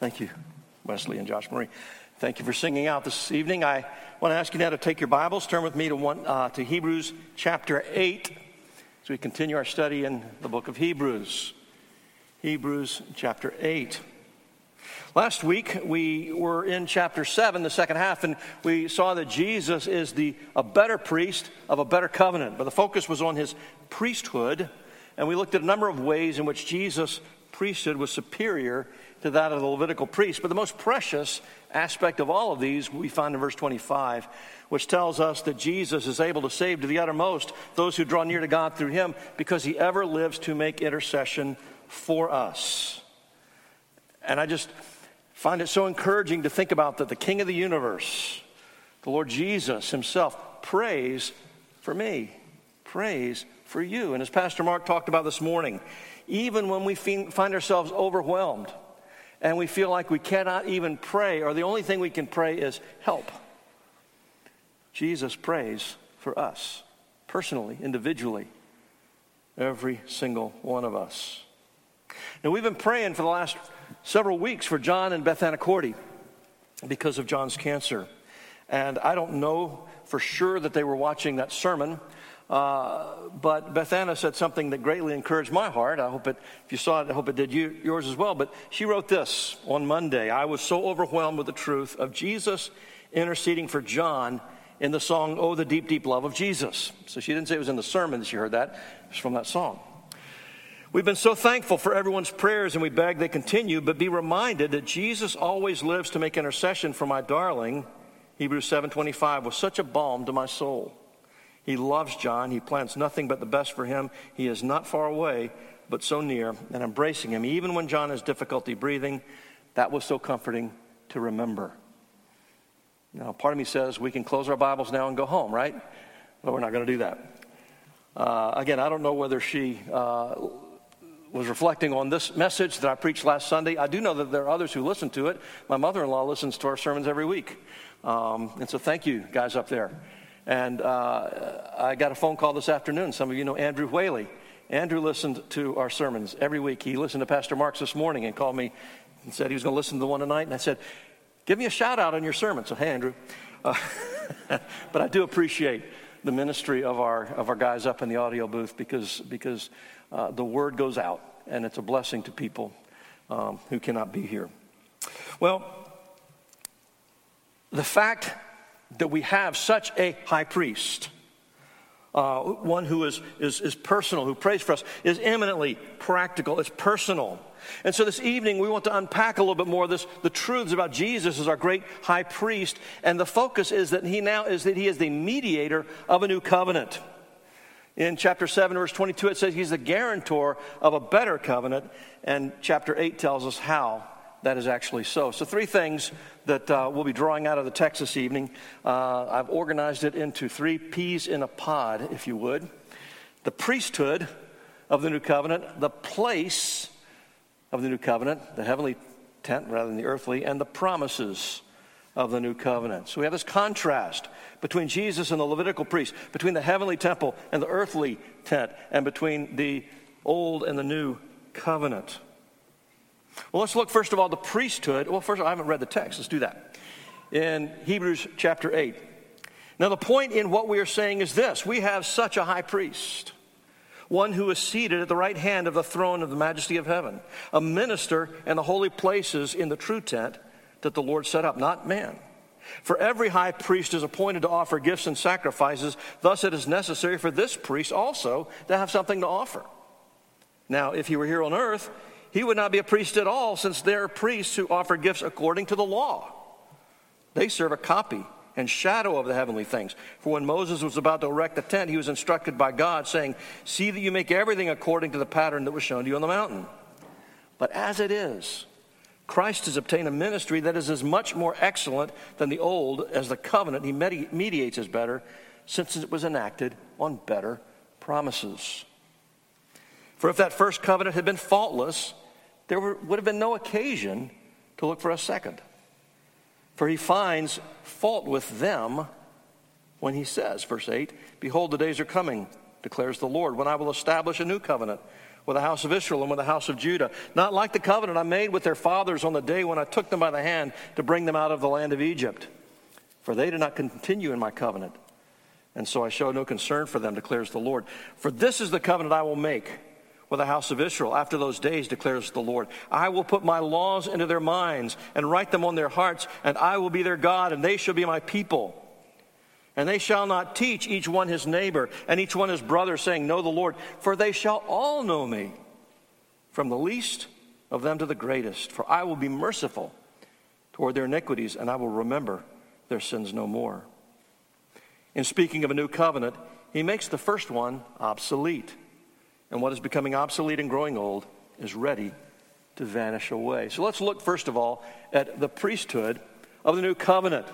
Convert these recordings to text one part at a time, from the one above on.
Thank you, Wesley and Josh Marie. Thank you for singing out this evening. I want to ask you now to take your Bibles, turn with me to, one, uh, to Hebrews chapter 8 as we continue our study in the book of Hebrews. Hebrews chapter 8. Last week we were in chapter 7, the second half, and we saw that Jesus is the, a better priest of a better covenant. But the focus was on his priesthood, and we looked at a number of ways in which Jesus' priesthood was superior to that of the Levitical priest. But the most precious aspect of all of these we find in verse 25, which tells us that Jesus is able to save to the uttermost those who draw near to God through him because he ever lives to make intercession for us. And I just find it so encouraging to think about that the King of the universe, the Lord Jesus himself, prays for me, prays for you. And as Pastor Mark talked about this morning, even when we find ourselves overwhelmed, and we feel like we cannot even pray, or the only thing we can pray is help. Jesus prays for us, personally, individually, every single one of us. Now, we've been praying for the last several weeks for John and Beth Anacordi because of John's cancer. And I don't know for sure that they were watching that sermon. Uh, but Beth Anna said something that greatly encouraged my heart. I hope it, if you saw it, I hope it did you, yours as well. But she wrote this on Monday I was so overwhelmed with the truth of Jesus interceding for John in the song, Oh, the Deep, Deep Love of Jesus. So she didn't say it was in the sermon that she heard that, it was from that song. We've been so thankful for everyone's prayers and we beg they continue, but be reminded that Jesus always lives to make intercession for my darling, Hebrews 7:25, was such a balm to my soul. He loves John. He plans nothing but the best for him. He is not far away, but so near and embracing him. Even when John has difficulty breathing, that was so comforting to remember. Now, part of me says we can close our Bibles now and go home, right? But we're not going to do that. Uh, again, I don't know whether she uh, was reflecting on this message that I preached last Sunday. I do know that there are others who listen to it. My mother in law listens to our sermons every week. Um, and so thank you, guys up there. And uh, I got a phone call this afternoon. Some of you know Andrew Whaley. Andrew listened to our sermons every week. He listened to Pastor Mark's this morning and called me and said he was going to listen to the one tonight. And I said, Give me a shout out on your sermon. So, hey, Andrew. Uh, but I do appreciate the ministry of our, of our guys up in the audio booth because, because uh, the word goes out and it's a blessing to people um, who cannot be here. Well, the fact that we have such a high priest, uh, one who is, is, is personal, who prays for us, is eminently practical, it's personal. And so this evening we want to unpack a little bit more this, the truths about Jesus as our great high priest. And the focus is that he now is that he is the mediator of a new covenant. In chapter 7, verse 22, it says he's the guarantor of a better covenant. And chapter 8 tells us how that is actually so. So, three things that uh, we'll be drawing out of the text this evening. Uh, I've organized it into three peas in a pod, if you would the priesthood of the new covenant, the place of the new covenant, the heavenly tent rather than the earthly, and the promises of the new covenant. So we have this contrast between Jesus and the Levitical priest, between the heavenly temple and the earthly tent, and between the old and the new covenant. Well, let's look first of all the priesthood. Well, first, all, I haven't read the text. Let's do that. In Hebrews chapter 8. Now, the point in what we are saying is this we have such a high priest, one who is seated at the right hand of the throne of the majesty of heaven, a minister in the holy places in the true tent that the Lord set up, not man. For every high priest is appointed to offer gifts and sacrifices, thus, it is necessary for this priest also to have something to offer. Now, if he were here on earth, he would not be a priest at all, since there are priests who offer gifts according to the law. They serve a copy and shadow of the heavenly things. For when Moses was about to erect the tent, he was instructed by God, saying, See that you make everything according to the pattern that was shown to you on the mountain. But as it is, Christ has obtained a ministry that is as much more excellent than the old as the covenant he mediates is better, since it was enacted on better promises. For if that first covenant had been faultless, there would have been no occasion to look for a second. For he finds fault with them when he says, verse 8, Behold, the days are coming, declares the Lord, when I will establish a new covenant with the house of Israel and with the house of Judah, not like the covenant I made with their fathers on the day when I took them by the hand to bring them out of the land of Egypt. For they did not continue in my covenant, and so I show no concern for them, declares the Lord. For this is the covenant I will make with the house of Israel after those days, declares the Lord. I will put my laws into their minds and write them on their hearts, and I will be their God, and they shall be my people. And they shall not teach each one his neighbor and each one his brother, saying, Know the Lord, for they shall all know me, from the least of them to the greatest. For I will be merciful toward their iniquities, and I will remember their sins no more. In speaking of a new covenant, he makes the first one obsolete. And what is becoming obsolete and growing old is ready to vanish away. So let's look, first of all, at the priesthood of the new covenant.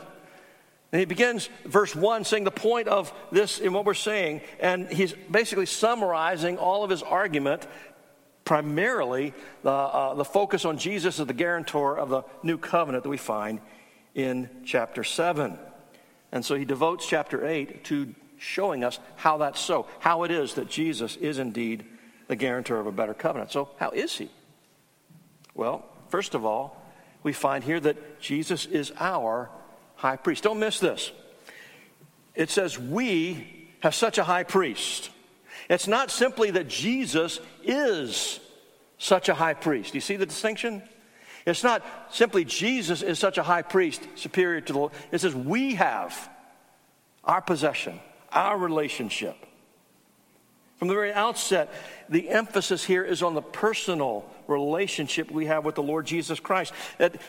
And he begins verse 1 saying the point of this in what we're saying, and he's basically summarizing all of his argument, primarily the, uh, the focus on Jesus as the guarantor of the new covenant that we find in chapter 7. And so he devotes chapter 8 to showing us how that's so, how it is that Jesus is indeed the guarantor of a better covenant. So, how is he? Well, first of all, we find here that Jesus is our high priest. Don't miss this. It says, We have such a high priest. It's not simply that Jesus is such a high priest. You see the distinction? It's not simply Jesus is such a high priest superior to the Lord. It says we have our possession, our relationship. From the very outset, the emphasis here is on the personal relationship we have with the Lord Jesus Christ.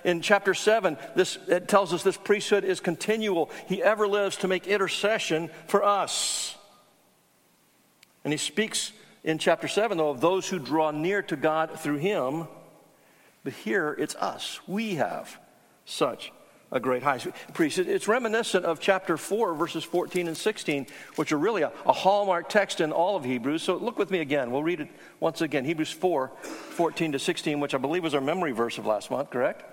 In chapter 7, this, it tells us this priesthood is continual. He ever lives to make intercession for us. And he speaks in chapter 7, though, of those who draw near to God through him. But here it's us. We have such a great high priest. It's reminiscent of chapter 4, verses 14 and 16, which are really a, a, hallmark text in all of Hebrews. So look with me again. We'll read it once again. Hebrews 4, 14 to 16, which I believe was our memory verse of last month, correct?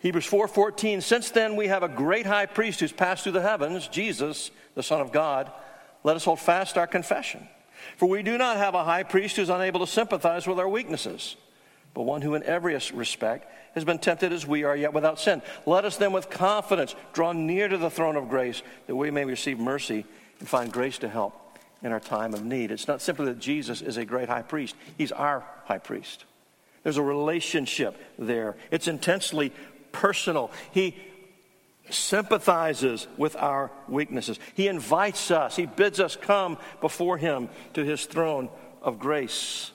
Hebrews 4, 14. Since then we have a great high priest who's passed through the heavens, Jesus, the Son of God. Let us hold fast our confession. For we do not have a high priest who's unable to sympathize with our weaknesses, but one who in every respect has been tempted as we are, yet without sin. Let us then with confidence draw near to the throne of grace that we may receive mercy and find grace to help in our time of need. It's not simply that Jesus is a great high priest, he's our high priest. There's a relationship there, it's intensely personal. He sympathizes with our weaknesses. He invites us, he bids us come before him to his throne of grace.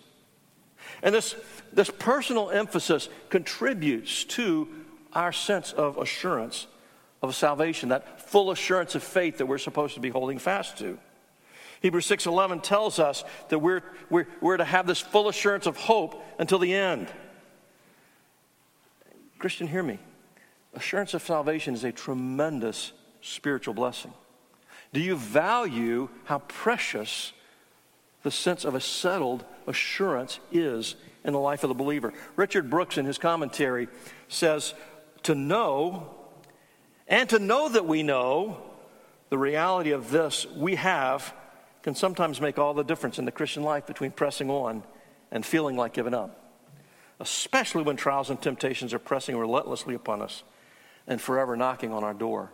And this this personal emphasis contributes to our sense of assurance of salvation, that full assurance of faith that we're supposed to be holding fast to. Hebrews 6:11 tells us that we're, we're, we're to have this full assurance of hope until the end. Christian, hear me. Assurance of salvation is a tremendous spiritual blessing. Do you value how precious the sense of a settled assurance is in the life of the believer. Richard Brooks, in his commentary, says, To know and to know that we know the reality of this we have can sometimes make all the difference in the Christian life between pressing on and feeling like giving up, especially when trials and temptations are pressing relentlessly upon us and forever knocking on our door.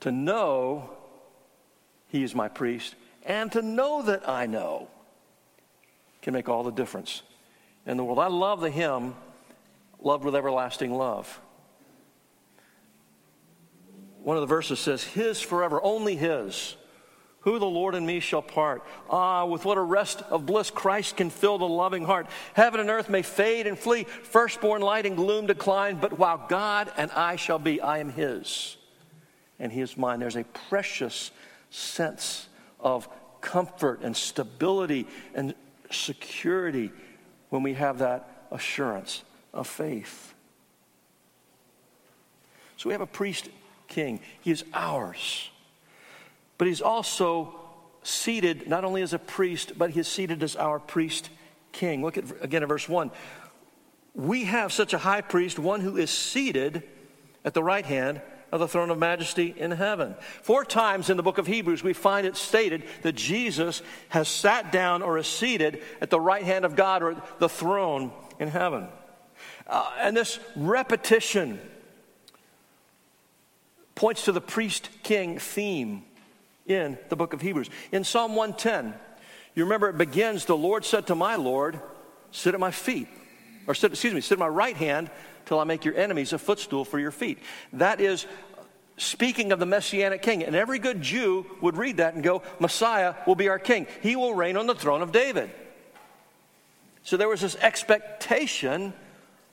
To know He is my priest and to know that I know can make all the difference in the world. I love the hymn, Loved with Everlasting Love. One of the verses says, His forever, only His. Who the Lord and me shall part? Ah, with what a rest of bliss Christ can fill the loving heart. Heaven and earth may fade and flee, firstborn light and gloom decline, but while God and I shall be, I am His, and He is mine. There's a precious sense of comfort and stability and security when we have that assurance of faith. So we have a priest king. He is ours. But he's also seated not only as a priest, but he is seated as our priest king. Look at again at verse 1. We have such a high priest, one who is seated at the right hand of the throne of majesty in heaven. Four times in the book of Hebrews, we find it stated that Jesus has sat down or is seated at the right hand of God or the throne in heaven. Uh, and this repetition points to the priest king theme in the book of Hebrews. In Psalm 110, you remember it begins, The Lord said to my Lord, Sit at my feet, or sit, excuse me, sit at my right hand till I make your enemies a footstool for your feet. That is speaking of the Messianic king. And every good Jew would read that and go, Messiah will be our king. He will reign on the throne of David. So there was this expectation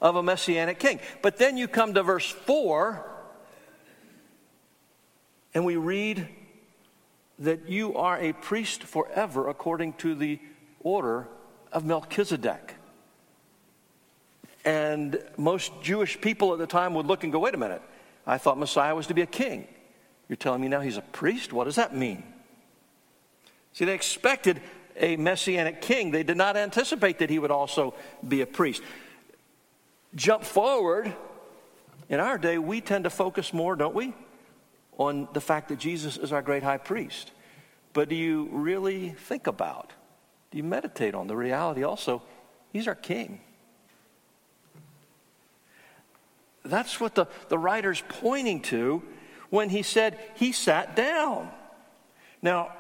of a Messianic king. But then you come to verse 4, and we read that you are a priest forever according to the order of Melchizedek. And most Jewish people at the time would look and go, wait a minute, I thought Messiah was to be a king. You're telling me now he's a priest? What does that mean? See, they expected a messianic king. They did not anticipate that he would also be a priest. Jump forward, in our day, we tend to focus more, don't we, on the fact that Jesus is our great high priest. But do you really think about, do you meditate on the reality also, he's our king? That's what the, the writer's pointing to when he said he sat down. Now,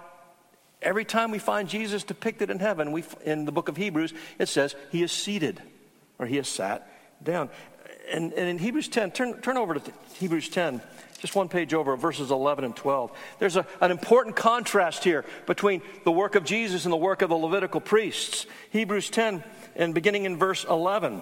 every time we find Jesus depicted in heaven, we, in the book of Hebrews, it says he is seated or he has sat down. And, and in Hebrews 10, turn, turn over to Hebrews 10, just one page over, verses 11 and 12. There's a, an important contrast here between the work of Jesus and the work of the Levitical priests. Hebrews 10, and beginning in verse 11.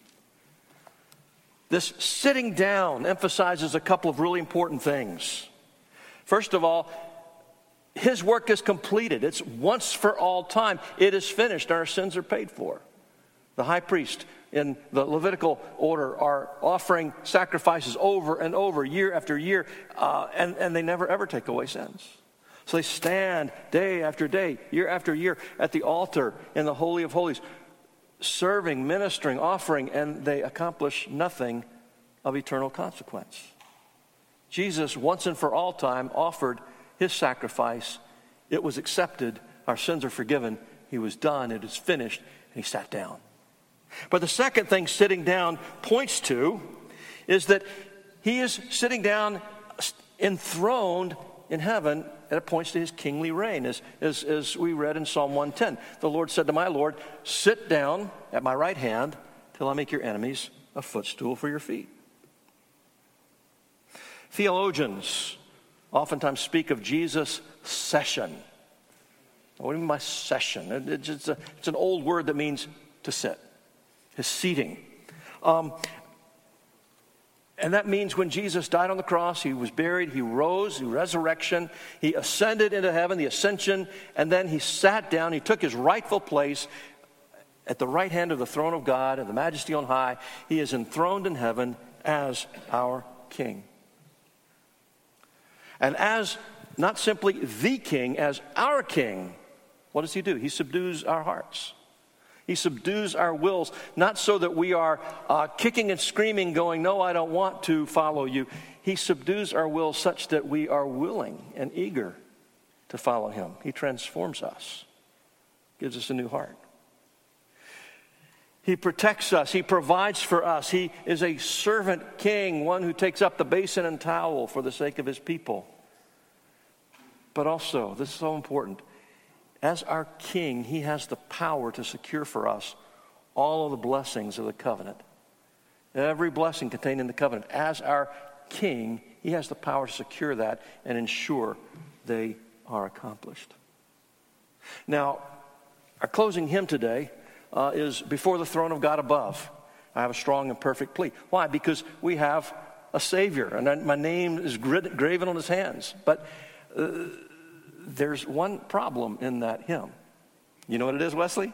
This sitting down emphasizes a couple of really important things. First of all, his work is completed. It's once for all time. It is finished. Our sins are paid for. The high priest in the Levitical order are offering sacrifices over and over, year after year, uh, and, and they never ever take away sins. So they stand day after day, year after year at the altar in the Holy of Holies, serving, ministering, offering, and they accomplish nothing of eternal consequence. Jesus, once and for all time, offered his sacrifice. It was accepted. Our sins are forgiven. He was done. It is finished. And he sat down. But the second thing sitting down points to is that he is sitting down uh, enthroned in heaven and it points to his kingly reign, as, as, as we read in Psalm 110. The Lord said to my Lord, Sit down at my right hand till I make your enemies a footstool for your feet. Theologians oftentimes speak of Jesus' session. What do you mean by session? It's, a, it's an old word that means to sit, his seating. Um, and that means when Jesus died on the cross, he was buried, he rose, he resurrection, he ascended into heaven, the ascension, and then he sat down, he took his rightful place at the right hand of the throne of God and the majesty on high. He is enthroned in heaven as our king. And as not simply the king, as our king, what does he do? He subdues our hearts. He subdues our wills, not so that we are uh, kicking and screaming, going, No, I don't want to follow you. He subdues our wills such that we are willing and eager to follow him. He transforms us, gives us a new heart. He protects us. He provides for us. He is a servant king, one who takes up the basin and towel for the sake of his people. But also, this is so important, as our king, he has the power to secure for us all of the blessings of the covenant. Every blessing contained in the covenant. As our king, he has the power to secure that and ensure they are accomplished. Now, our closing hymn today uh, is Before the Throne of God Above. I have a strong and perfect plea. Why? Because we have a Savior, and my name is graven on his hands. But uh, there's one problem in that hymn. You know what it is, Wesley?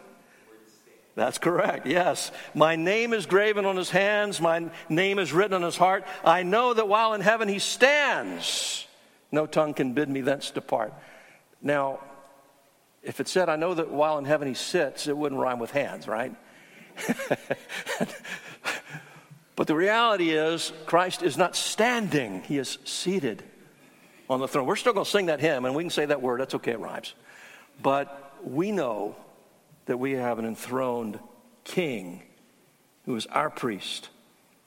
That's correct, yes. My name is graven on his hands, my name is written on his heart. I know that while in heaven he stands, no tongue can bid me thence depart. Now, if it said, I know that while in heaven he sits, it wouldn't rhyme with hands, right? but the reality is, Christ is not standing, he is seated on the throne. We're still going to sing that hymn, and we can say that word, that's okay, it rhymes. But we know that we have an enthroned king who is our priest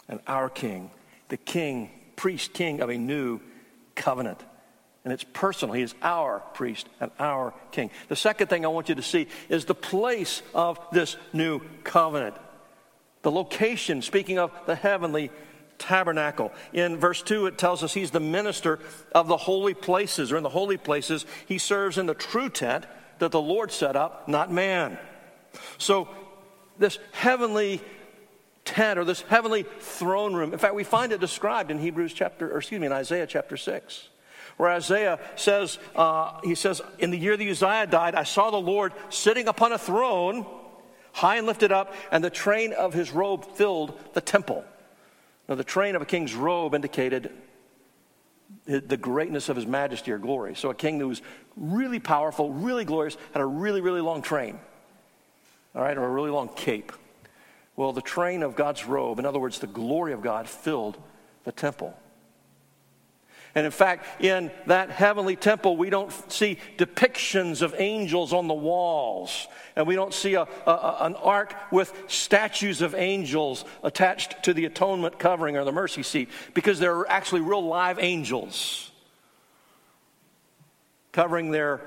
and our king, the king, priest, king of a new covenant. And it's personal. He is our priest and our king. The second thing I want you to see is the place of this new covenant. The location, speaking of the heavenly tabernacle. In verse 2, it tells us he's the minister of the holy places, or in the holy places, he serves in the true tent that the Lord set up, not man. So, this heavenly tent or this heavenly throne room, in fact, we find it described in Hebrews chapter, or excuse me, in Isaiah chapter 6 where Isaiah says, uh, he says, In the year that Uzziah died, I saw the Lord sitting upon a throne, high and lifted up, and the train of his robe filled the temple. Now, the train of a king's robe indicated the greatness of his majesty or glory. So, a king who was really powerful, really glorious, had a really, really long train all right, or a really long cape. Well, the train of God's robe, in other words, the glory of God, filled the temple. And in fact, in that heavenly temple, we don't see depictions of angels on the walls. And we don't see a, a, an ark with statues of angels attached to the atonement covering or the mercy seat, because there are actually real live angels covering their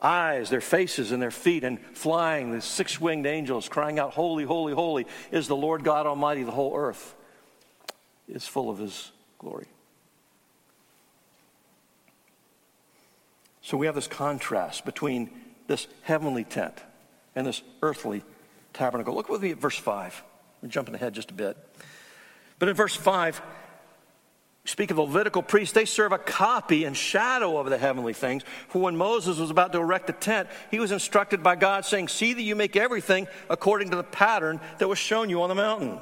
eyes, their faces, and their feet, and flying, the six winged angels crying out, Holy, holy, holy is the Lord God Almighty. The whole earth is full of His glory. So we have this contrast between this heavenly tent and this earthly tabernacle. Look with me at verse 5. We're jumping ahead just a bit. But in verse 5, speak of the Levitical priests, they serve a copy and shadow of the heavenly things. For when Moses was about to erect the tent, he was instructed by God, saying, See that you make everything according to the pattern that was shown you on the mountain.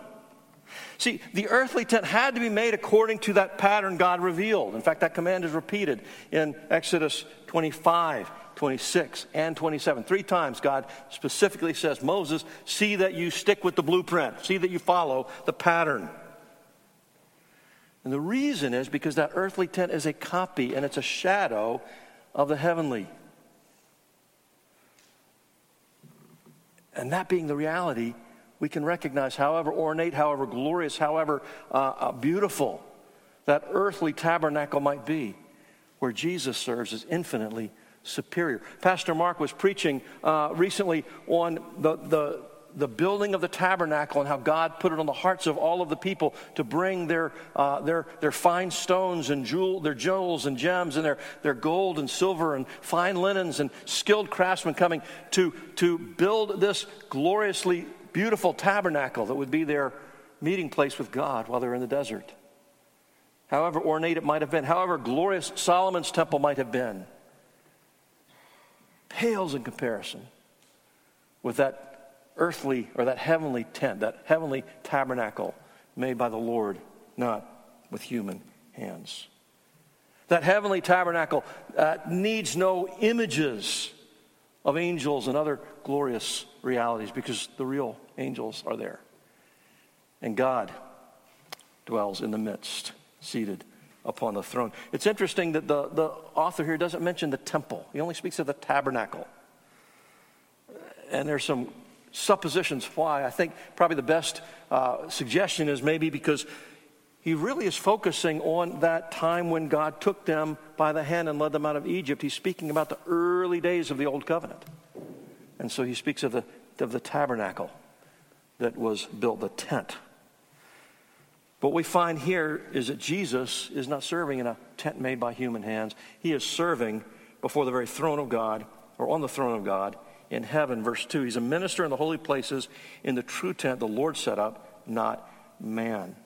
See, the earthly tent had to be made according to that pattern God revealed. In fact, that command is repeated in Exodus 25, 26, and 27. Three times God specifically says, Moses, see that you stick with the blueprint, see that you follow the pattern. And the reason is because that earthly tent is a copy and it's a shadow of the heavenly. And that being the reality, we can recognize, however ornate, however glorious, however uh, uh, beautiful that earthly tabernacle might be, where Jesus serves is infinitely superior. Pastor Mark was preaching uh, recently on the, the the building of the tabernacle and how God put it on the hearts of all of the people to bring their, uh, their, their fine stones and jewel, their jewels and gems and their, their gold and silver and fine linens and skilled craftsmen coming to, to build this gloriously beautiful tabernacle that would be their meeting place with God while they're in the desert. However ornate it might have been, however glorious Solomon's temple might have been, pales in comparison with that earthly or that heavenly tent, that heavenly tabernacle made by the Lord, not with human hands. That heavenly tabernacle uh, needs no images of angels and other glorious realities because the real angels are there. And God dwells in the midst, seated upon the throne. It's interesting that the, the author here doesn't mention the temple, he only speaks of the tabernacle. And there's some suppositions why. I think probably the best uh, suggestion is maybe because he really is focusing on that time when God took them by the hand and led them out of Egypt. He's speaking about the early days of the Old Covenant. And so he speaks of the, of the tabernacle that was built, the tent. What we find here is that Jesus is not serving in a tent made by human hands. He is serving before the very throne of God, or on the throne of God, in heaven. Verse 2 He's a minister in the holy places in the true tent the Lord set up, not man.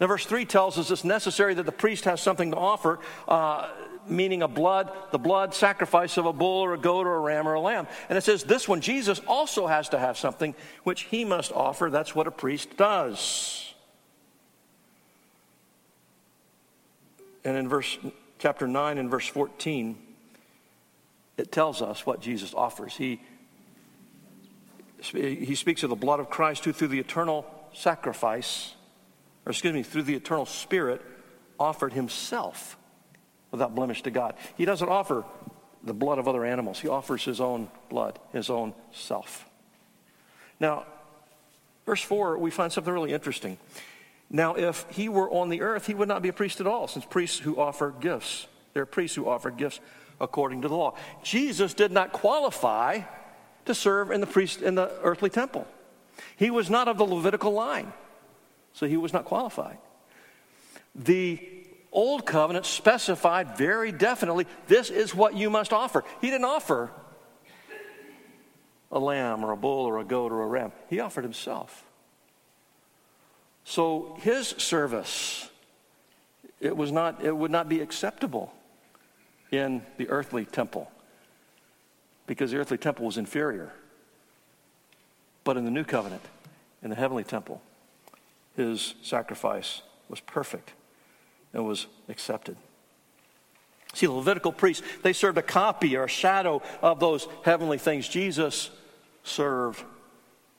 Now, verse 3 tells us it's necessary that the priest has something to offer, uh, meaning a blood, the blood sacrifice of a bull or a goat or a ram or a lamb. And it says this one, Jesus also has to have something which he must offer. That's what a priest does. And in verse chapter 9 and verse 14, it tells us what Jesus offers. He, he speaks of the blood of Christ who through the eternal sacrifice or excuse me, through the eternal Spirit, offered himself without blemish to God. He doesn't offer the blood of other animals, he offers his own blood, his own self. Now, verse 4, we find something really interesting. Now, if he were on the earth, he would not be a priest at all, since priests who offer gifts, they're priests who offer gifts according to the law. Jesus did not qualify to serve in the priest in the earthly temple. He was not of the Levitical line so he was not qualified. The Old Covenant specified very definitely this is what you must offer. He didn't offer a lamb or a bull or a goat or a ram, he offered himself. So his service it was not it would not be acceptable in the earthly temple because the earthly temple was inferior. But in the new covenant, in the heavenly temple, his sacrifice was perfect and was accepted. See, the Levitical priests, they served a copy or a shadow of those heavenly things. Jesus served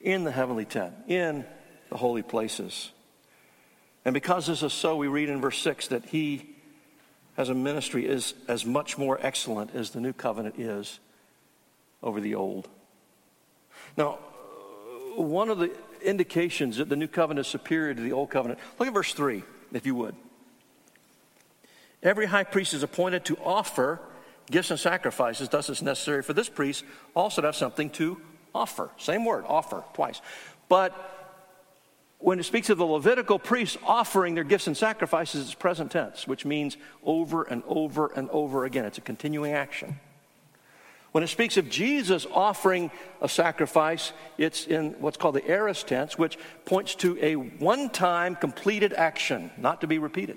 in the heavenly tent, in the holy places. And because this is so, we read in verse 6 that he, as a ministry, is as much more excellent as the new covenant is over the old. Now, one of the indications that the new covenant is superior to the old covenant. Look at verse 3, if you would. Every high priest is appointed to offer gifts and sacrifices. Thus, it's necessary for this priest also to have something to offer. Same word, offer, twice. But when it speaks of the Levitical priests offering their gifts and sacrifices, it's present tense, which means over and over and over again. It's a continuing action. When it speaks of Jesus offering a sacrifice, it's in what's called the aorist tense, which points to a one time completed action, not to be repeated.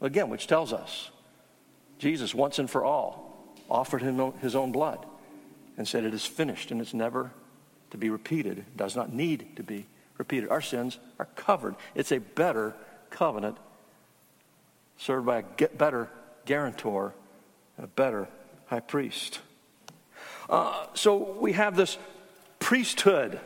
Again, which tells us Jesus, once and for all, offered his own blood and said, It is finished and it's never to be repeated. It does not need to be repeated. Our sins are covered. It's a better covenant served by a better guarantor, a better high priest. Uh, so we have this priesthood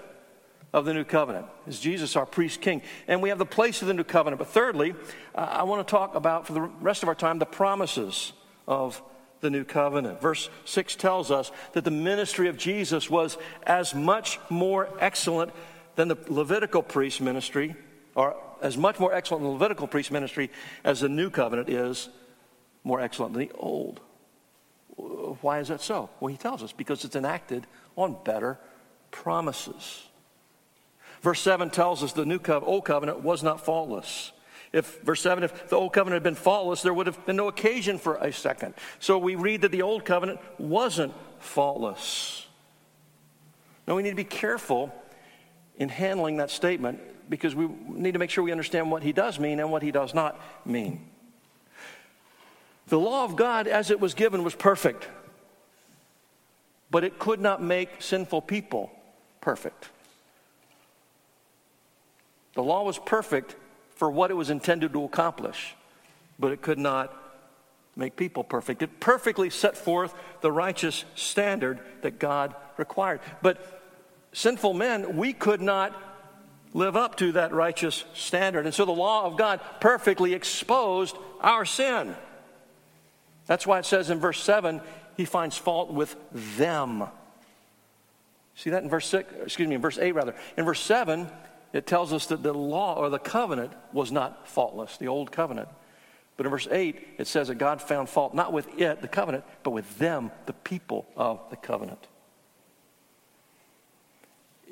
of the new covenant. Is Jesus our priest king? And we have the place of the new covenant. But thirdly, uh, I want to talk about, for the rest of our time, the promises of the new covenant. Verse 6 tells us that the ministry of Jesus was as much more excellent than the Levitical priest ministry, or as much more excellent than the Levitical priest ministry as the new covenant is more excellent than the old why is that so? Well, he tells us because it's enacted on better promises. Verse 7 tells us the new covenant, old covenant was not faultless. If, verse 7, if the old covenant had been faultless, there would have been no occasion for a second. So we read that the old covenant wasn't faultless. Now we need to be careful in handling that statement because we need to make sure we understand what he does mean and what he does not mean. The law of God, as it was given, was perfect, but it could not make sinful people perfect. The law was perfect for what it was intended to accomplish, but it could not make people perfect. It perfectly set forth the righteous standard that God required. But sinful men, we could not live up to that righteous standard. And so the law of God perfectly exposed our sin. That's why it says in verse 7, he finds fault with them. See that in verse 6, excuse me, in verse 8 rather. In verse 7, it tells us that the law or the covenant was not faultless, the old covenant. But in verse 8, it says that God found fault not with it, the covenant, but with them, the people of the covenant.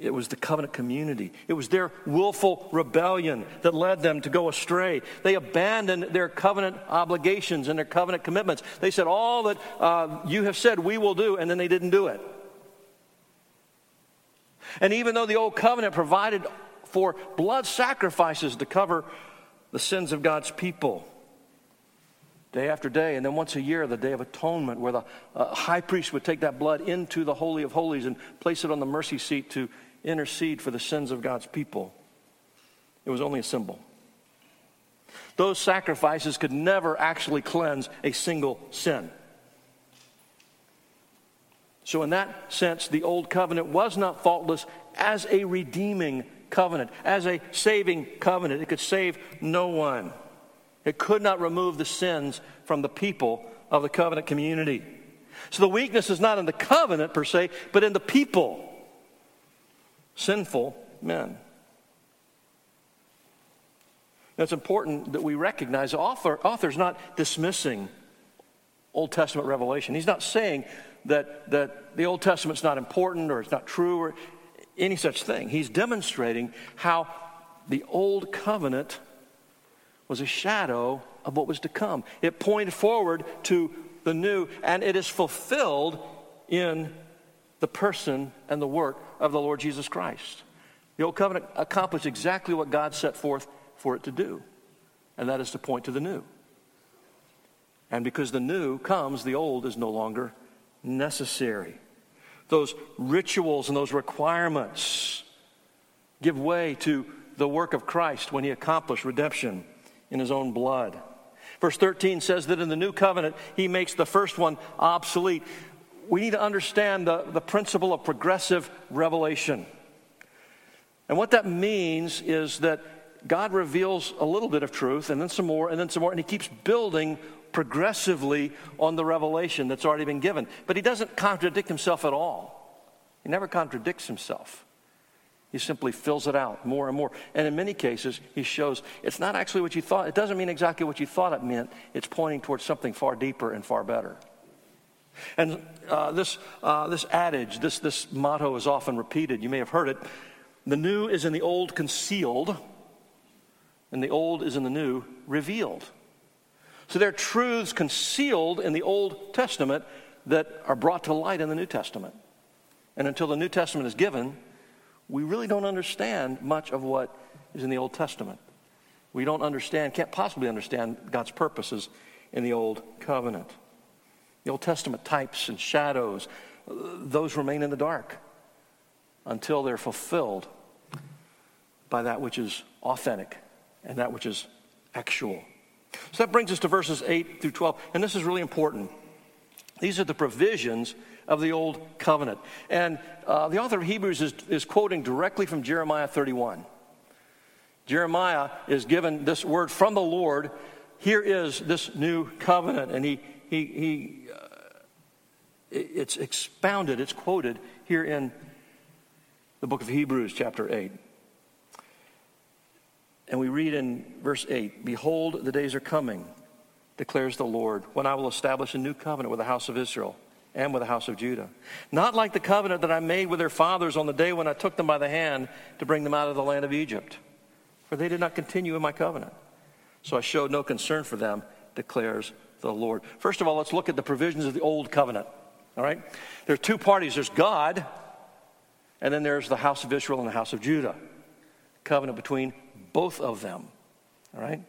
It was the covenant community. It was their willful rebellion that led them to go astray. They abandoned their covenant obligations and their covenant commitments. They said, All that uh, you have said we will do, and then they didn't do it. And even though the old covenant provided for blood sacrifices to cover the sins of God's people day after day. And then once a year, the Day of Atonement, where the uh, high priest would take that blood into the Holy of Holies and place it on the mercy seat to intercede for the sins of God's people. It was only a symbol. Those sacrifices could never actually cleanse a single sin. So, in that sense, the old covenant was not faultless as a redeeming covenant, as a saving covenant. It could save no one. It could not remove the sins from the people of the covenant community. So the weakness is not in the covenant per se, but in the people. Sinful men. It's important that we recognize the author, author's not dismissing Old Testament revelation. He's not saying that, that the Old Testament's not important or it's not true or any such thing. He's demonstrating how the Old Covenant was a shadow of what was to come. It pointed forward to the new, and it is fulfilled in the person and the work of the Lord Jesus Christ. The Old Covenant accomplished exactly what God set forth for it to do, and that is to point to the new. And because the new comes, the old is no longer necessary. Those rituals and those requirements give way to the work of Christ when he accomplished redemption in his own blood. Verse 13 says that in the new covenant, he makes the first one obsolete. We need to understand the, the principle of progressive revelation. And what that means is that God reveals a little bit of truth and then some more and then some more, and he keeps building progressively on the revelation that's already been given. But he doesn't contradict himself at all. He never contradicts himself. He simply fills it out more and more. And in many cases, he shows it's not actually what you thought. It doesn't mean exactly what you thought it meant. It's pointing towards something far deeper and far better. And uh, this, uh, this adage, this, this motto is often repeated. You may have heard it. The new is in the old concealed, and the old is in the new revealed. So there are truths concealed in the Old Testament that are brought to light in the New Testament. And until the New Testament is given, we really don't understand much of what is in the Old Testament. We don't understand, can't possibly understand God's purposes in the Old Covenant. The Old Testament types and shadows, those remain in the dark until they're fulfilled by that which is authentic and that which is actual. So that brings us to verses 8 through 12, and this is really important. These are the provisions of the Old Covenant. And uh, the author of Hebrews is, is quoting directly from Jeremiah 31. Jeremiah is given this word from the Lord. Here is this new covenant, and he, he, he uh, it's expounded, it's quoted here in the book of Hebrews, chapter 8. And we read in verse 8 Behold, the days are coming, declares the Lord, when I will establish a new covenant with the house of Israel and with the house of Judah. Not like the covenant that I made with their fathers on the day when I took them by the hand to bring them out of the land of Egypt. For they did not continue in my covenant. So I showed no concern for them, declares the Lord. First of all, let's look at the provisions of the old covenant. All right? There are two parties there's God, and then there's the house of Israel and the house of Judah. Covenant between both of them. All right?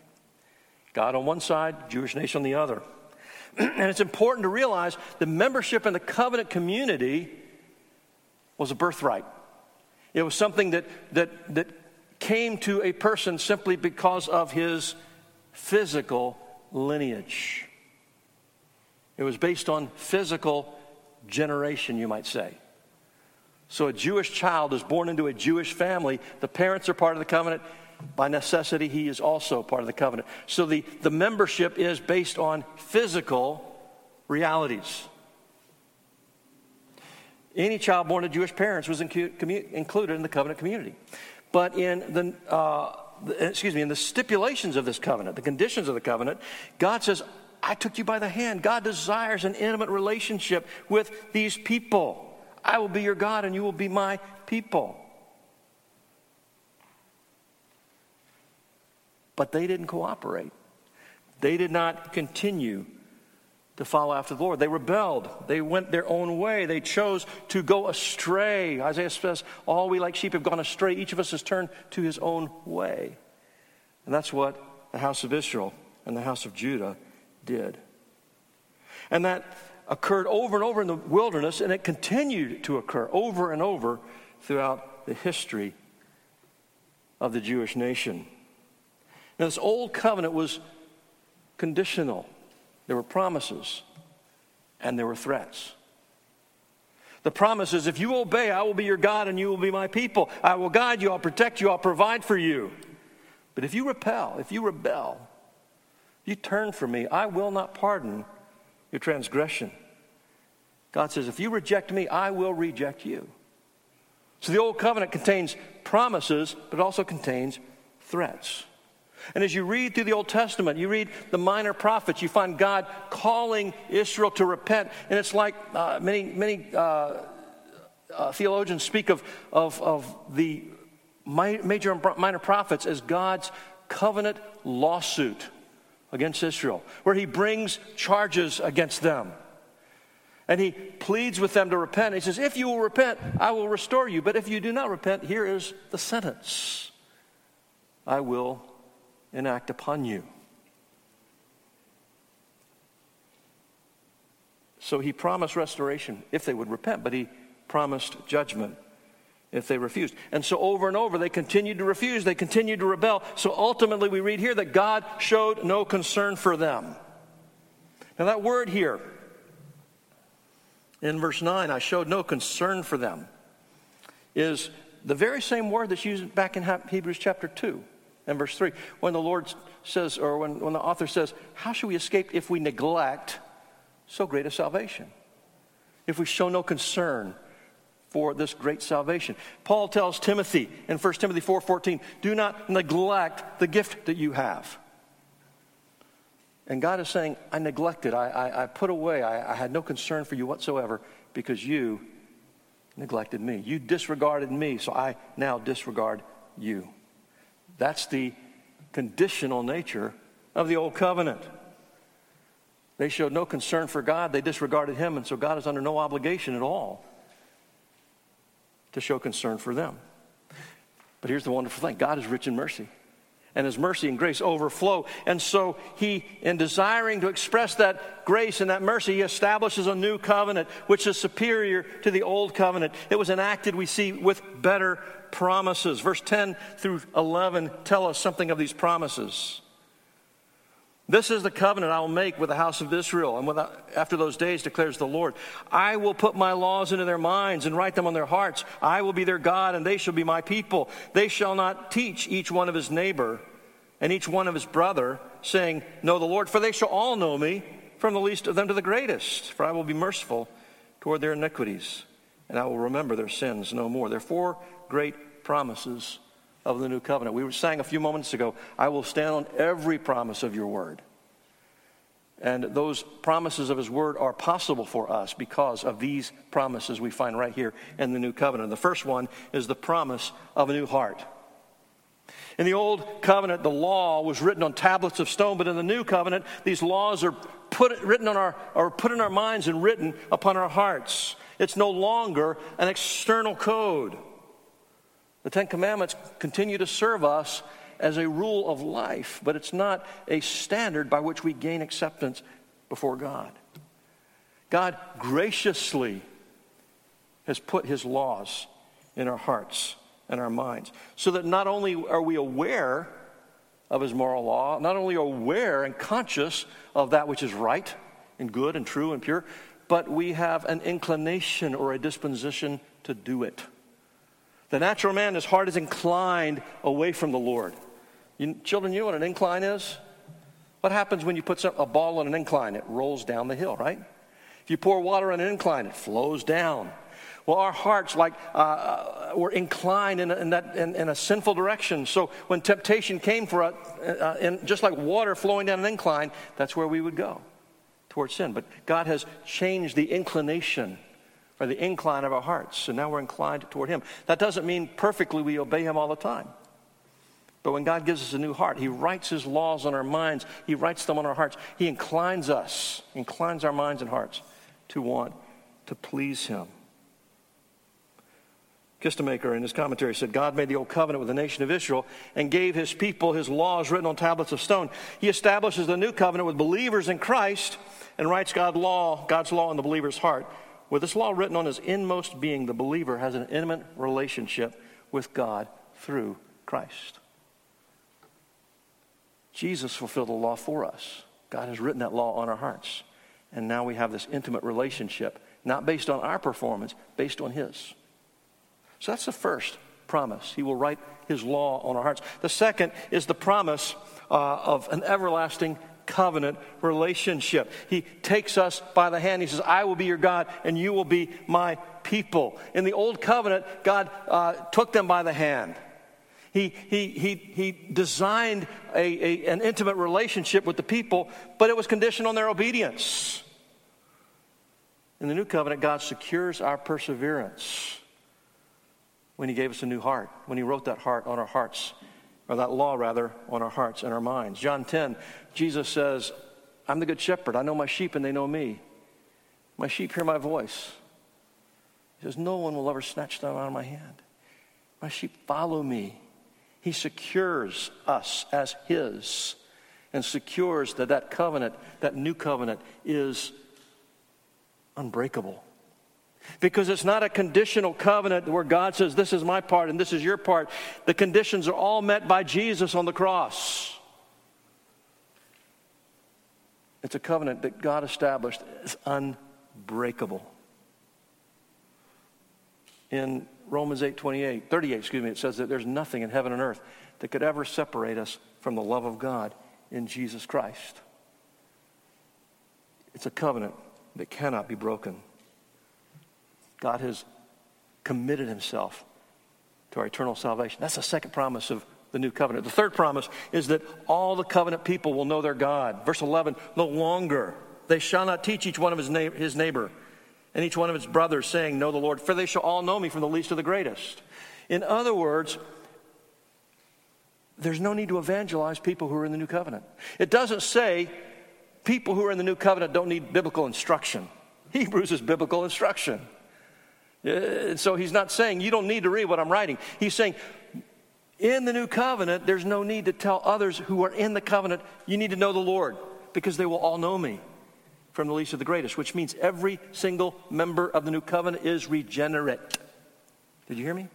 God on one side, Jewish nation on the other. and it's important to realize the membership in the covenant community was a birthright. It was something that, that, that came to a person simply because of his physical lineage. It was based on physical generation, you might say. So a Jewish child is born into a Jewish family. The parents are part of the covenant by necessity, he is also part of the covenant. So the, the membership is based on physical realities. Any child born to Jewish parents was included in the covenant community. But in the, uh, the, excuse me, in the stipulations of this covenant, the conditions of the covenant, God says, I took you by the hand. God desires an intimate relationship with these people. I will be your God and you will be my people. But they didn't cooperate. They did not continue to follow after the Lord. They rebelled. They went their own way. They chose to go astray. Isaiah says, All we like sheep have gone astray. Each of us has turned to his own way. And that's what the house of Israel and the house of Judah did. And that occurred over and over in the wilderness, and it continued to occur over and over throughout the history of the Jewish nation. Now, this old covenant was conditional. There were promises and there were threats. The promise is if you obey, I will be your God and you will be my people. I will guide you, I'll protect you, I'll provide for you. But if you repel, if you rebel, you turn from me, I will not pardon your transgression. God says, if you reject me, I will reject you. So the old covenant contains promises, but also contains threats. And as you read through the Old Testament, you read the minor prophets, you find God calling Israel to repent. And it's like uh, many, many uh, uh, theologians speak of, of, of the major and minor prophets as God's covenant lawsuit against Israel, where he brings charges against them. And he pleads with them to repent. He says, If you will repent, I will restore you. But if you do not repent, here is the sentence I will enact upon you. So he promised restoration if they would repent, but he promised judgment if they refused. And so over and over they continued to refuse, they continued to rebel. So ultimately we read here that God showed no concern for them. Now that word here in verse 9, I showed no concern for them, is the very same word that's used back in Hebrews chapter 2 and verse 3. When the Lord says, or when, when the author says, How shall we escape if we neglect so great a salvation? If we show no concern for this great salvation. Paul tells Timothy in 1 Timothy 4:14, "Do not neglect the gift that you have." And God is saying, I neglected, I, I, I put away, I, I had no concern for you whatsoever because you neglected me. You disregarded me, so I now disregard you. That's the conditional nature of the old covenant. They showed no concern for God, they disregarded Him, and so God is under no obligation at all to show concern for them. But here's the wonderful thing God is rich in mercy and his mercy and grace overflow. And so he, in desiring to express that grace and that mercy, he establishes a new covenant, which is superior to the old covenant. It was enacted, we see, with better promises. Verse 10 through 11 tell us something of these promises. This is the covenant I will make with the house of Israel, and the, after those days, declares the Lord. I will put my laws into their minds and write them on their hearts. I will be their God, and they shall be my people. They shall not teach each one of his neighbor and each one of his brother, saying, Know the Lord, for they shall all know me, from the least of them to the greatest. For I will be merciful toward their iniquities, and I will remember their sins no more. There are four great promises of the new covenant. We were saying a few moments ago, I will stand on every promise of your word. And those promises of his word are possible for us because of these promises we find right here in the new covenant. The first one is the promise of a new heart. In the old covenant, the law was written on tablets of stone, but in the new covenant, these laws are put written on our or put in our minds and written upon our hearts. It's no longer an external code. The Ten Commandments continue to serve us as a rule of life, but it's not a standard by which we gain acceptance before God. God graciously has put his laws in our hearts and our minds so that not only are we aware of his moral law, not only aware and conscious of that which is right and good and true and pure, but we have an inclination or a disposition to do it. The natural man, his heart is inclined away from the Lord. You, children, you know what an incline is? What happens when you put some, a ball on an incline? It rolls down the hill, right? If you pour water on an incline, it flows down. Well, our hearts, like, uh, uh were inclined in, a, in that, in, in, a sinful direction. So when temptation came for us, uh, and just like water flowing down an incline, that's where we would go towards sin. But God has changed the inclination or the incline of our hearts. So now we're inclined toward Him. That doesn't mean perfectly we obey Him all the time. But when God gives us a new heart, He writes His laws on our minds, He writes them on our hearts. He inclines us, inclines our minds and hearts to want to please Him. Kistemaker in his commentary said God made the old covenant with the nation of Israel and gave his people his laws written on tablets of stone. He establishes the new covenant with believers in Christ and writes God's law, God's law in the believer's heart. With this law written on his inmost being, the believer has an intimate relationship with God through Christ. Jesus fulfilled the law for us. God has written that law on our hearts. And now we have this intimate relationship, not based on our performance, based on His. So that's the first promise. He will write His law on our hearts. The second is the promise uh, of an everlasting covenant relationship. He takes us by the hand. He says, I will be your God and you will be my people. In the old covenant, God uh, took them by the hand. He, he, he, he designed a, a, an intimate relationship with the people, but it was conditioned on their obedience. In the new covenant, God secures our perseverance when He gave us a new heart, when He wrote that heart on our hearts, or that law rather, on our hearts and our minds. John 10, Jesus says, I'm the good shepherd. I know my sheep and they know me. My sheep hear my voice. He says, No one will ever snatch them out of my hand. My sheep follow me. He secures us as His and secures that that covenant, that new covenant, is unbreakable. Because it's not a conditional covenant where God says, This is my part and this is your part. The conditions are all met by Jesus on the cross. It's a covenant that God established as unbreakable. In Romans 8 28, 38, excuse me, it says that there's nothing in heaven and earth that could ever separate us from the love of God in Jesus Christ. It's a covenant that cannot be broken. God has committed himself to our eternal salvation. That's the second promise of the new covenant. The third promise is that all the covenant people will know their God. Verse 11, no longer. They shall not teach each one of his, na- his neighbor and each one of his brothers, saying, Know the Lord, for they shall all know me from the least to the greatest. In other words, there's no need to evangelize people who are in the new covenant. It doesn't say people who are in the new covenant don't need biblical instruction. Hebrews is biblical instruction. Uh, so he's not saying you don't need to read what I'm writing. He's saying in the new covenant, there's no need to tell others who are in the covenant, you need to know the Lord because they will all know me from the least to the greatest, which means every single member of the new covenant is regenerate. Did you hear me?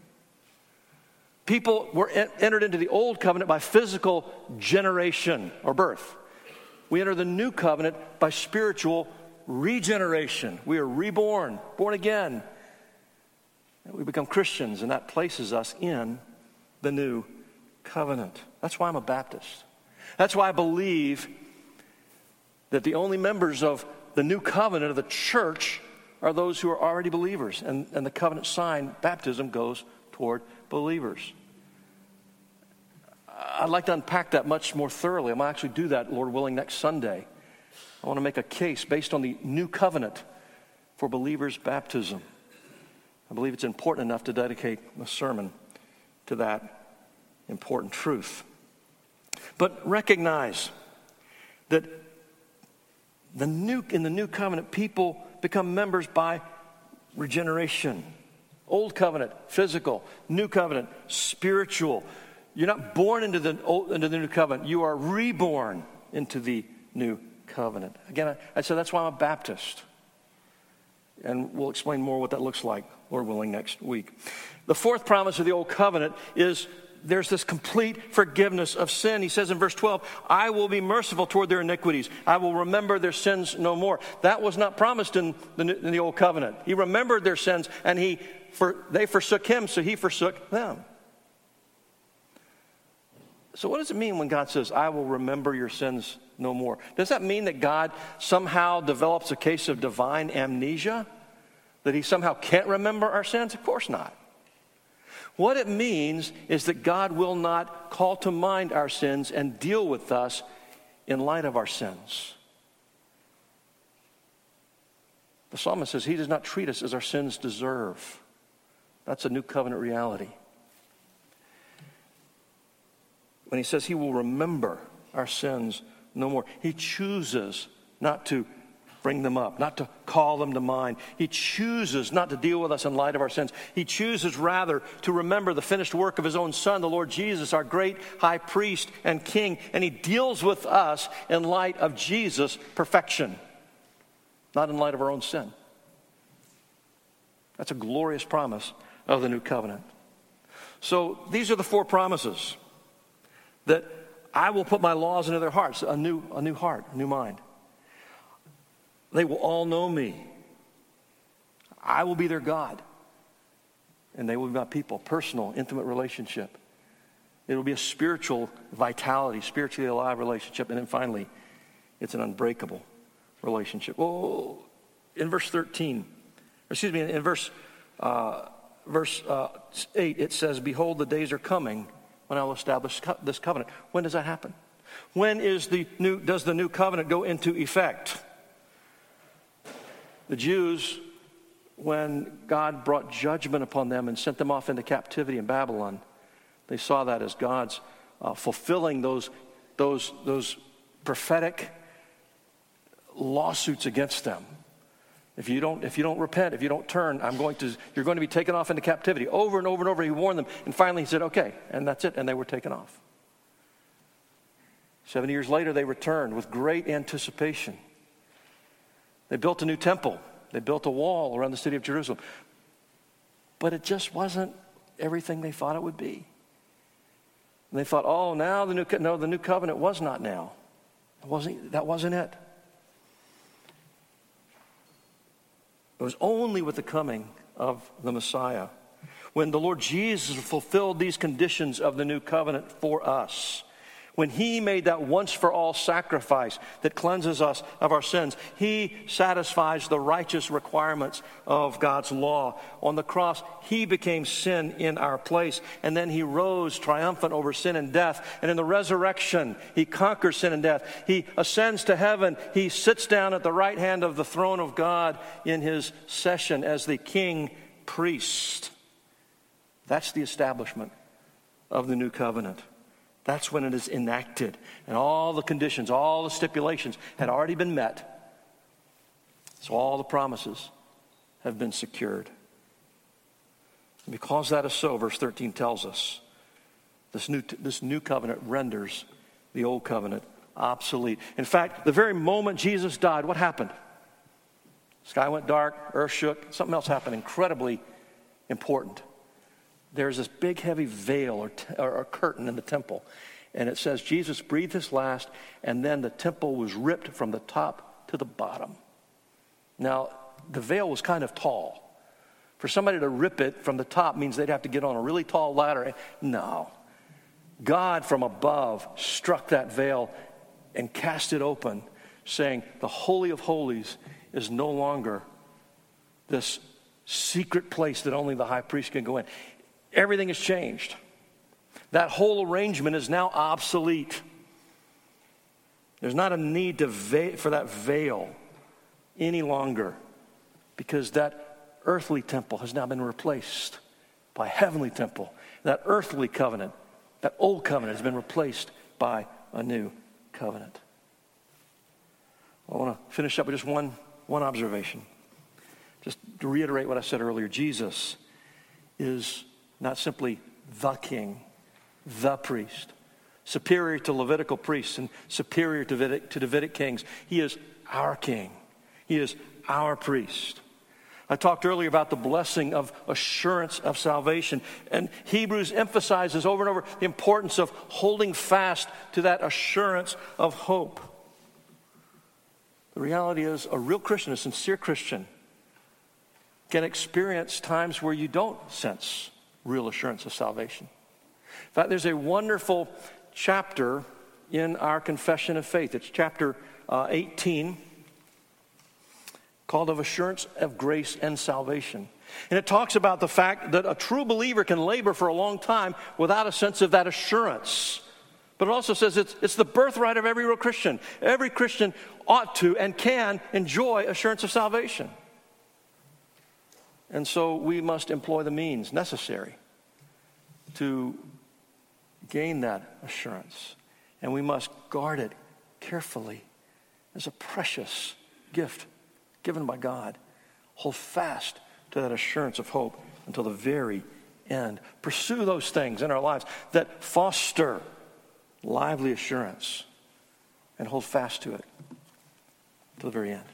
People were entered into the old covenant by physical generation or birth. We enter the new covenant by spiritual regeneration. We are reborn, born again. We become Christians, and that places us in the new covenant. That's why I'm a Baptist. That's why I believe that the only members of the new covenant of the church are those who are already believers. And, and the covenant sign, baptism, goes toward believers. I'd like to unpack that much more thoroughly. I'm going to actually do that, Lord willing, next Sunday. I want to make a case based on the new covenant for believers' baptism. I believe it's important enough to dedicate a sermon to that important truth. But recognize that the new, in the new covenant, people become members by regeneration. Old covenant, physical. New covenant, spiritual. You're not born into the, old, into the new covenant. You are reborn into the new covenant. Again, I, I said that's why I'm a Baptist. And we'll explain more what that looks like, Lord willing, next week. The fourth promise of the old covenant is there's this complete forgiveness of sin. He says in verse 12, I will be merciful toward their iniquities. I will remember their sins no more. That was not promised in the, in the old covenant. He remembered their sins and he, for, they forsook him, so he forsook them. So, what does it mean when God says, I will remember your sins no more? Does that mean that God somehow develops a case of divine amnesia? That he somehow can't remember our sins? Of course not. What it means is that God will not call to mind our sins and deal with us in light of our sins. The psalmist says, He does not treat us as our sins deserve. That's a new covenant reality. when he says he will remember our sins no more. He chooses not to bring them up, not to call them to mind. He chooses not to deal with us in light of our sins. He chooses rather to remember the finished work of his own Son, the Lord Jesus, our great high priest and king. And he deals with us in light of Jesus' perfection, not in light of our own sin. That's a glorious promise of the new covenant. So these are the four promises that I will put my laws into their hearts, a new, a new heart, a new mind. They will all know me. I will be their God. And they will be my people, personal, intimate relationship. It will be a spiritual vitality, spiritually alive relationship. And then finally, it's an unbreakable relationship. Well, in verse 13, excuse me, in verse, uh, verse uh, 8, it says, Behold, the days are coming when I'll establish co- this covenant. When does that happen? When is the new, does the new covenant go into effect? The Jews, when God brought judgment upon them and sent them off into captivity in Babylon, they saw that as God's uh, fulfilling those, those, those prophetic lawsuits against them. If you, don't, if you don't repent, if you don't turn, I'm going to, you're going to be taken off into captivity. Over and over and over, he warned them. And finally, he said, okay. And that's it. And they were taken off. Seven years later, they returned with great anticipation. They built a new temple, they built a wall around the city of Jerusalem. But it just wasn't everything they thought it would be. And they thought, oh, now the new, co-. no, the new covenant was not now. It wasn't, that wasn't it. It was only with the coming of the Messiah when the Lord Jesus fulfilled these conditions of the new covenant for us when he made that once for all sacrifice that cleanses us of our sins, he satisfies the righteous requirements of God's law. On the cross, he became sin in our place, and then he rose triumphant over sin and death. And in the resurrection, he conquers sin and death. He ascends to heaven. He sits down at the right hand of the throne of God in his session as the king priest. That's the establishment of the new covenant. That's when it is enacted. And all the conditions, all the stipulations had already been met. So all the promises have been secured. And because that is so, verse 13 tells us this new, this new covenant renders the old covenant obsolete. In fact, the very moment Jesus died, what happened? Sky went dark, earth shook, something else happened incredibly important there's this big, heavy veil or, t- or, curtain in the temple. And it says Jesus breathed his last, and then the temple was ripped from the top to the bottom. Now, the veil was kind of tall. For somebody to rip it from the top means they'd have to get on a really tall ladder. No. God from above struck that veil and cast it open, saying, The Holy of Holies is no longer this secret place that only the high priest can go in. Everything has changed. That whole arrangement is now obsolete. There's not a need for that veil any longer because that earthly temple has now been replaced by a heavenly temple. That earthly covenant, that old covenant has been replaced by a new covenant. I want to finish up with just one, one observation. Just to reiterate what I said earlier Jesus is not simply the king, the priest, superior to Levitical priests and superior to Davidic, to Davidic kings. He is our king, he is our priest. I talked earlier about the blessing of assurance of salvation, and Hebrews emphasizes over and over the importance of holding fast to that assurance of hope. The reality is, a real Christian, a sincere Christian, can experience times where you don't sense real assurance of salvation. In fact, there's a wonderful chapter in our confession of faith. It's chapter uh, 18 called of assurance of grace and salvation. And it talks about the fact that a true believer can labor for a long time without a sense of that assurance. But it also says it's, it's the birthright of every real Christian. Every Christian ought to and can enjoy assurance of salvation. And so we must employ the means necessary to gain that assurance. And we must guard it carefully as a precious gift given by God. Hold fast to that assurance of hope until the very end. Pursue those things in our lives that foster lively assurance and hold fast to it to the very end.